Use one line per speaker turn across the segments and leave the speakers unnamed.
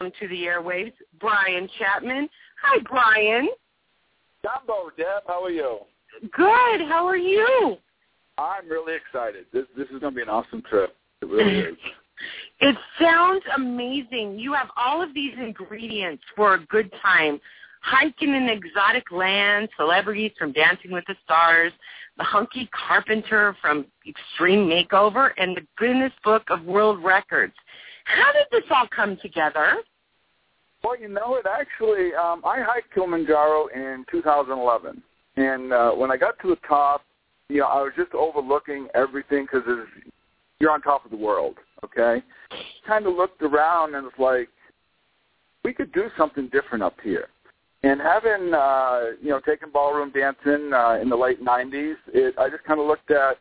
to the airwaves, Brian Chapman. Hi, Brian.
Dumbo, Deb, how are you?
Good. How are you?
I'm really excited. This this is going to be an awesome trip. It really is.
It sounds amazing. You have all of these ingredients for a good time. Hiking in exotic lands, celebrities from Dancing with the Stars, the hunky carpenter from Extreme Makeover, and the Guinness Book of World Records. How did this all come together?
Well, you know, it actually, um, I hiked Kilimanjaro in 2011. And uh, when I got to the top, you know, I was just overlooking everything because you're on top of the world, okay? Kind of looked around and was like, we could do something different up here. And having, uh, you know, taken ballroom dancing uh, in the late 90s, it, I just kind of looked at,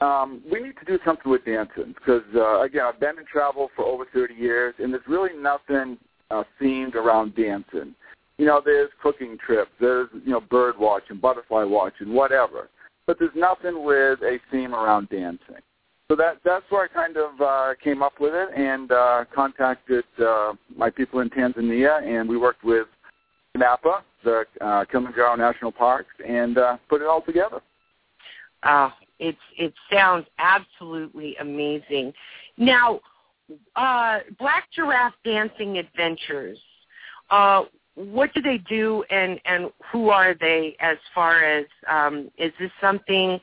um, we need to do something with dancing because, uh, again, I've been in travel for over 30 years, and there's really nothing uh, themed around dancing. You know, there's cooking trips, there's, you know, bird watching, butterfly watching, whatever. But there's nothing with a theme around dancing. So that that's where I kind of uh, came up with it and uh, contacted uh, my people in Tanzania, and we worked with Napa, the uh, Kilimanjaro National Parks, and uh, put it all together.
Uh, it's it sounds absolutely amazing. Now, uh, Black Giraffe Dancing Adventures. Uh, what do they do, and and who are they? As far as um, is this something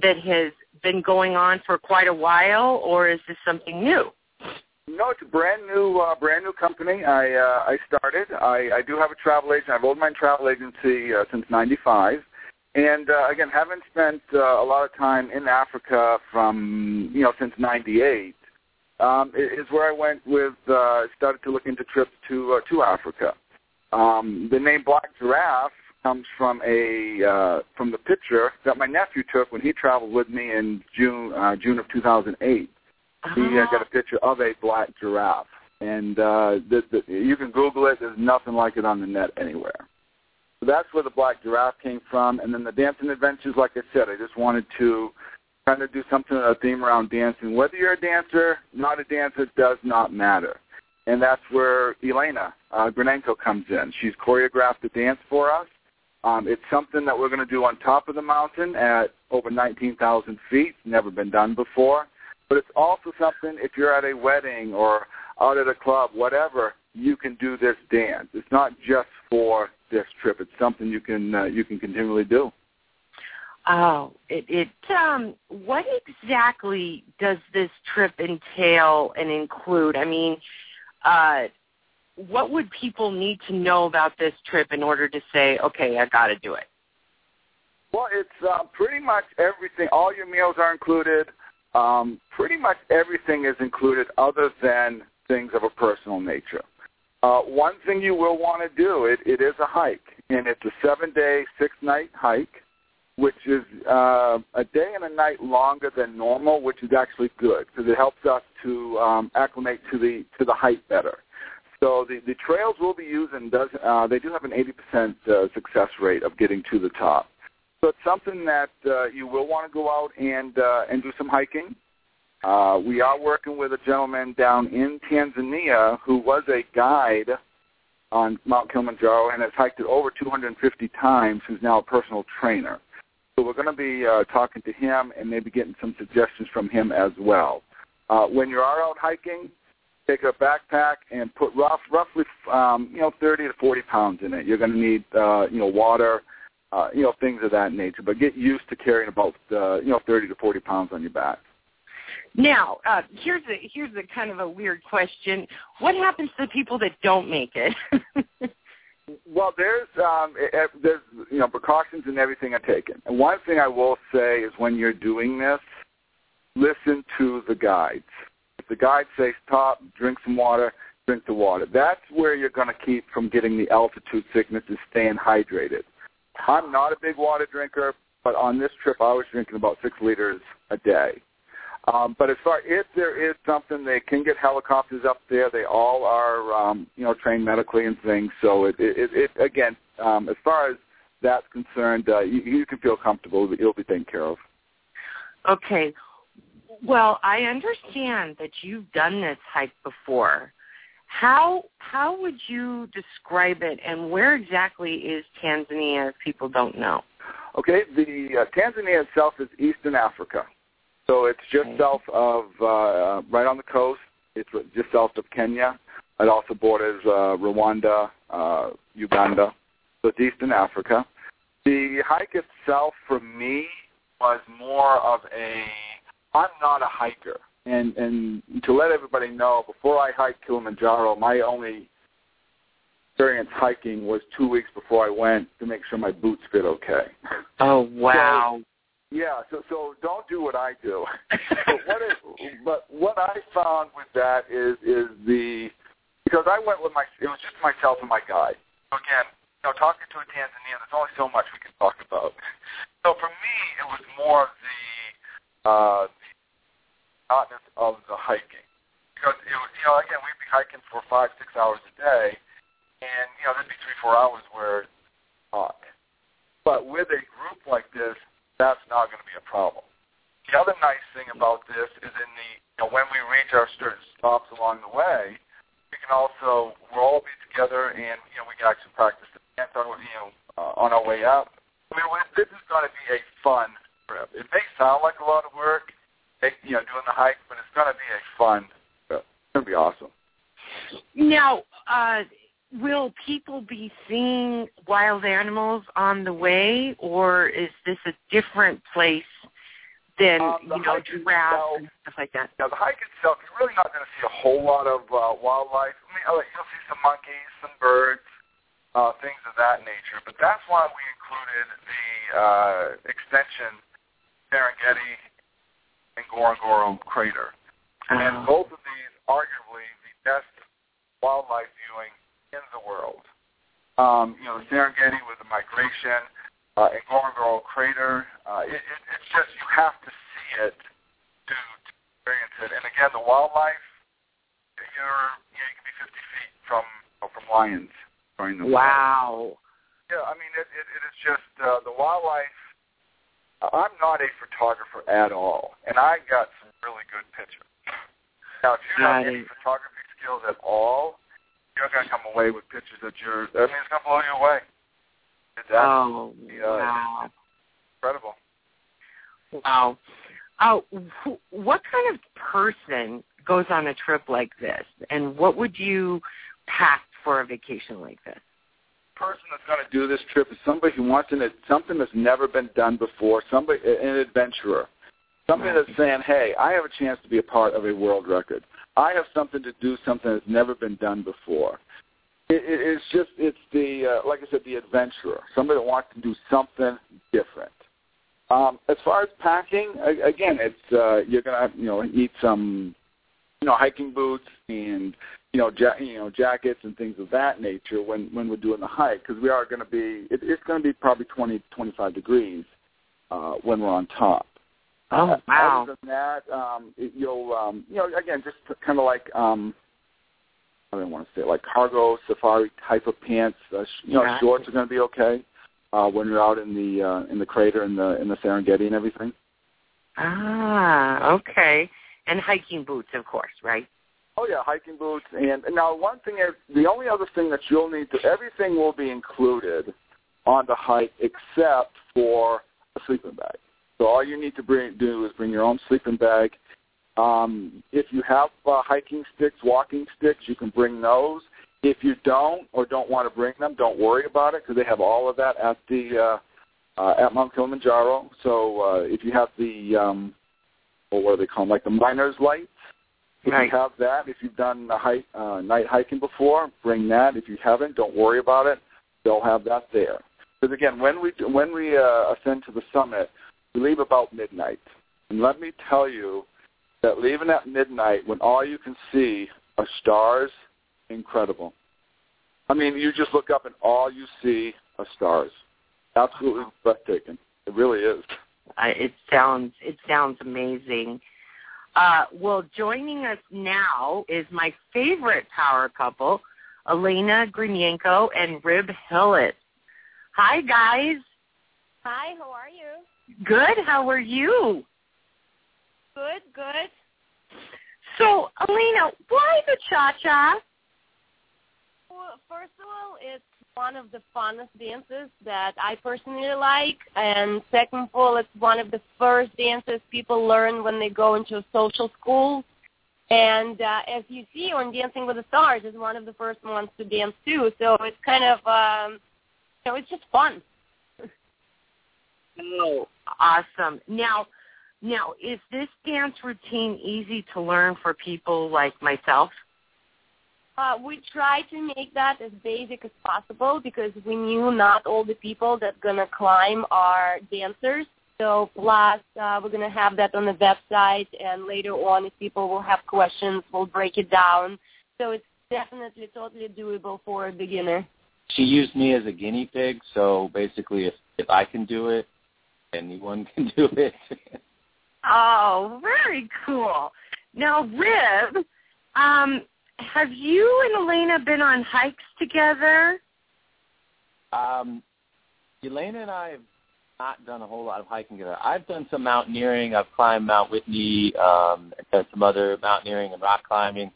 that has been going on for quite a while, or is this something new?
No, it's a brand new, uh, brand new company. I uh, I started. I, I do have a travel agent. I've owned my travel agency uh, since '95, and uh, again, haven't spent uh, a lot of time in Africa from you know since '98. Um, is where I went with uh, started to look into trips to uh, to Africa. Um, the name Black Giraffe comes from a uh, from the picture that my nephew took when he traveled with me in June uh, June of 2008.
Uh-huh.
He uh, got a picture of a black giraffe, and uh, the, the, you can Google it. There's nothing like it on the net anywhere. So that's where the black giraffe came from. And then the dancing adventures, like I said, I just wanted to kind of do something a theme around dancing. Whether you're a dancer, not a dancer, does not matter. And that's where Elena uh, Grinenko comes in. She's choreographed the dance for us. Um, it's something that we're going to do on top of the mountain at over 19,000 feet. Never been done before. But it's also something if you're at a wedding or out at a club, whatever, you can do this dance. It's not just for this trip. It's something you can uh, you can continually do.
Oh, it, it um what exactly does this trip entail and include? I mean, uh what would people need to know about this trip in order to say, okay, I got to do it?
Well, it's uh, pretty much everything. All your meals are included. Um, pretty much everything is included other than things of a personal nature. Uh, one thing you will want to do, it, it is a hike, and it's a seven-day, six-night hike, which is uh, a day and a night longer than normal, which is actually good because it helps us to um, acclimate to the to the height better. So the, the trails we'll be using does uh, they do have an 80% uh, success rate of getting to the top. So it's something that uh, you will want to go out and uh, and do some hiking. Uh, we are working with a gentleman down in Tanzania who was a guide on Mount Kilimanjaro and has hiked it over 250 times. Who's now a personal trainer. So we're going to be uh, talking to him and maybe getting some suggestions from him as well. Uh, when you are out hiking, take a backpack and put rough, roughly um, you know 30 to 40 pounds in it. You're going to need uh, you know water, uh, you know things of that nature. But get used to carrying about uh, you know 30 to 40 pounds on your back.
Now, uh, here's a here's a kind of a weird question. What happens to the people that don't make it?
well, there's um, it, there's you know precautions and everything are taken. And one thing I will say is when you're doing this, listen to the guides if the guide says stop, drink some water, drink the water. That's where you're going to keep from getting the altitude sickness is staying hydrated. I'm not a big water drinker, but on this trip I was drinking about six liters a day. Um, but as far if there is something, they can get helicopters up there. They all are, um, you know, trained medically and things. So it, it, it again, um, as far as that's concerned, uh, you, you can feel comfortable. that you'll be taken care of.
Okay. Well, I understand that you've done this hike before. How how would you describe it, and where exactly is Tanzania? If people don't know.
Okay, the uh, Tanzania itself is Eastern Africa, so it's just south of uh, right on the coast. It's just south of Kenya. It also borders uh, Rwanda, uh, Uganda. So it's Eastern Africa. The hike itself, for me, was more of a. I'm not a hiker and and to let everybody know, before I hiked Kilimanjaro, my only experience hiking was two weeks before I went to make sure my boots fit okay.
Oh wow!
Yeah, so so don't do what I do. but what it, but what I found with that is is the because I went with my it was just myself and my guide. So again, you know, talking to a Tanzanian, there's only so much we can talk about. So for me, it was more of the uh, monotonous of the hiking. Because it was, you know, again, we'd be hiking for five, six hours a day, and you know, there'd be three, four hours where hot. But with a group like this, that's not going to be a problem. The other nice thing about this is in the, you know, when we reach our certain stops along the way, we can also we'll all be together, and you know, we can actually practice the dance on, you know, uh, on our way up. I mean, this is going to be a fun trip. It may sound like a lot of work, you know, doing the hike, but it's going to be a fun. It's going to be awesome.
Now, uh, will people be seeing wild animals on the way, or is this a different place than
um,
you know giraffes and stuff like that?
Now, the hike itself, you're really not going to see a whole lot of uh, wildlife. I mean, you'll see some monkeys, some birds, uh, things of that nature. But that's why we included the uh, extension Serengeti and Ngorongoro crater. Oh. And both of these, arguably, the best wildlife viewing in the world. Um, you know, the Serengeti with the migration, uh, and Ngorongoro crater. Uh, it, it, it's just you have to see it to, to experience it. And again, the wildlife, you're you, know, you can be 50 feet from from lions during the
wow.
Yeah, I mean it, it, it is just uh, the wildlife I'm not a photographer at all, and I got some really good pictures. Now, if you have any photography skills at all, you're going to come away with pictures that you're, I mean, it's going to blow you away. It's
oh, uh, wow.
incredible.
Wow. Oh, what kind of person goes on a trip like this, and what would you pack for a vacation like this?
person that's going to do this trip is somebody who wants an, something that's never been done before, somebody an adventurer, somebody that's saying, "Hey, I have a chance to be a part of a world record. I have something to do, something that's never been done before." It, it, it's just it's the uh, like I said, the adventurer, somebody that wants to do something different. Um, as far as packing, again, it's uh, you're gonna you know need some you know hiking boots and you know, ja- you know, jackets and things of that nature when when we're doing the hike because we are going to be it, it's going to be probably 20 25 degrees uh, when we're on top.
Oh wow!
Other than that, um, it, you'll um, you know again just kind of like um, I don't want to say it, like cargo safari type of pants. Uh, sh- you know, yeah. shorts are going to be okay uh, when you're out in the uh, in the crater in the in the Serengeti and everything.
Ah, okay. And hiking boots, of course, right?
Oh yeah, hiking boots. And now one thing is the only other thing that you'll need to everything will be included on the hike except for a sleeping bag. So all you need to bring do is bring your own sleeping bag. Um, if you have uh, hiking sticks, walking sticks, you can bring those. If you don't or don't want to bring them, don't worry about it because they have all of that at the uh, uh, at Mount Kilimanjaro. So uh, if you have the um, or what do they call them, like the miner's lights. if you have that, if you've done a hike, uh, night hiking before, bring that. If you haven't, don't worry about it. They'll have that there. Because again, when we when we uh, ascend to the summit, we leave about midnight. And let me tell you that leaving at midnight, when all you can see are stars, incredible. I mean, you just look up and all you see are stars. Absolutely breathtaking. It really is.
Uh, it sounds it sounds amazing. Uh, well, joining us now is my favorite power couple, Elena Grinenko and Rib Hillis. Hi, guys.
Hi, how are you?
Good. How are you?
Good, good.
So, Alina, why the cha-cha?
Well, first of all, it's one of the funnest dances that I personally like. And second of all, it's one of the first dances people learn when they go into a social school. And uh, as you see on Dancing with the Stars, is one of the first ones to dance too. So it's kind of, um, you know, it's just fun
oh, awesome! Now, now, is this dance routine easy to learn for people like myself?
Uh, we try to make that as basic as possible because we knew not all the people that gonna climb are dancers. So plus, uh, we're gonna have that on the website, and later on, if people will have questions, we'll break it down. So it's definitely totally doable for a beginner.
She used me as a guinea pig, so basically, if if I can do it, anyone can do it.
Oh, very cool. Now, Rib, um, have you and Elena been on hikes together?
Um, Elena and I have not done a whole lot of hiking together. I've done some mountaineering. I've climbed Mount Whitney, um, and done some other mountaineering and rock climbing.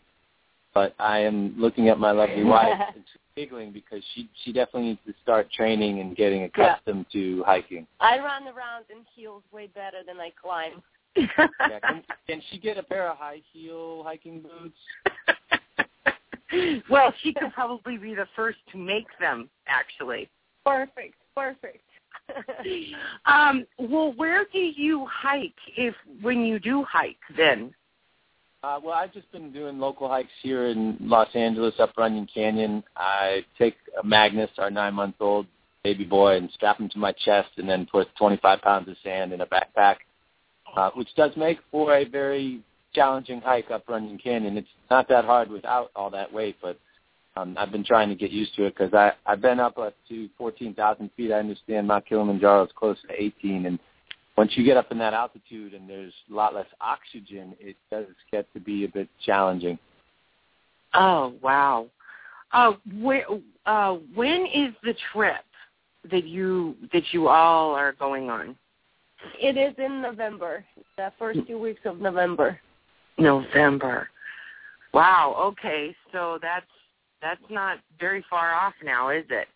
But I am looking at my lovely wife giggling because she she definitely needs to start training and getting accustomed yeah. to hiking.
I run around in heels way better than I climb.
yeah, can, can she get a pair of high heel hiking boots?
well, she could probably be the first to make them, actually.
Perfect, perfect.
um, well, where do you hike if when you do hike then?
Uh, well, I've just been doing local hikes here in Los Angeles, up Runyon Canyon. I take Magnus, our nine-month-old baby boy, and strap him to my chest, and then put 25 pounds of sand in a backpack, uh, which does make for a very challenging hike up Runyon Canyon. It's not that hard without all that weight, but um, I've been trying to get used to it because I've been up up to 14,000 feet. I understand Mount Kilimanjaro is close to 18, and once you get up in that altitude and there's a lot less oxygen, it does get to be a bit challenging.
Oh wow! Uh, where, uh, when is the trip that you that you all are going on?
It is in November, the first two weeks of November.
November. Wow. Okay, so that's that's not very far off now, is it?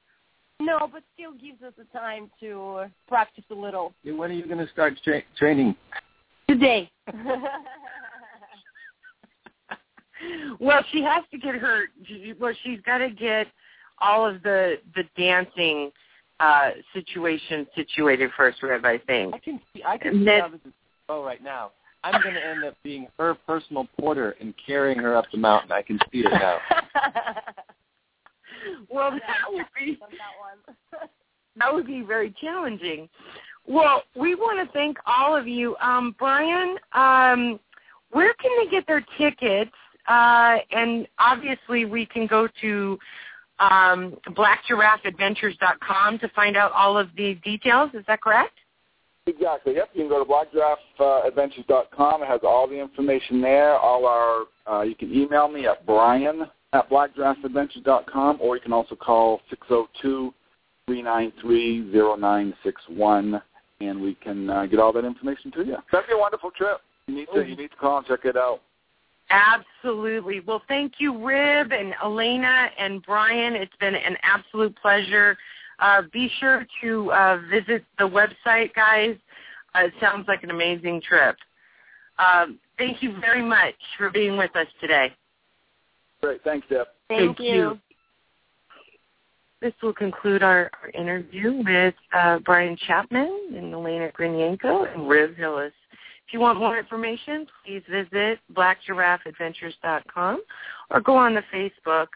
No, but still gives us the time to practice a little.
When are you going to start tra- training?
Today.
well, she has to get her. Well, she's got to get all of the the dancing uh situation situated first, Rib. I think.
I can see. I can see how this is oh right now. I'm going to end up being her personal porter and carrying her up the mountain. I can see it now.
well, that would be that would be very challenging. Well, we want to thank all of you. Um, Brian, um, where can they get their tickets? Uh, and obviously, we can go to um, blackgiraffeadventures.com to find out all of the details. Is that correct?
Exactly. Yep. You can go to blackgiraffeadventures.com. It has all the information there. All our uh, you can email me at brian at blackgiraffeadventures.com, or you can also call 602-393-0961, and we can uh, get all that information to you. That'd be a wonderful trip. You need to you need to call and check it out.
Absolutely. Well, thank you, Rib and Elena and Brian. It's been an absolute pleasure. Uh, be sure to uh, visit the website, guys. Uh, it sounds like an amazing trip. Um, thank you very much for being with us today.
Great. Thanks, Deb.
Thank,
thank you. you. This will conclude our, our interview with uh, Brian Chapman and Elena Grinenko and Rib Hillis. If you want more information, please visit blackgiraffeadventures.com or go on the Facebook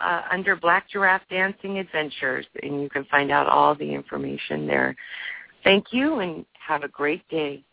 uh, under Black Giraffe Dancing Adventures, and you can find out all the information there. Thank you, and have a great day.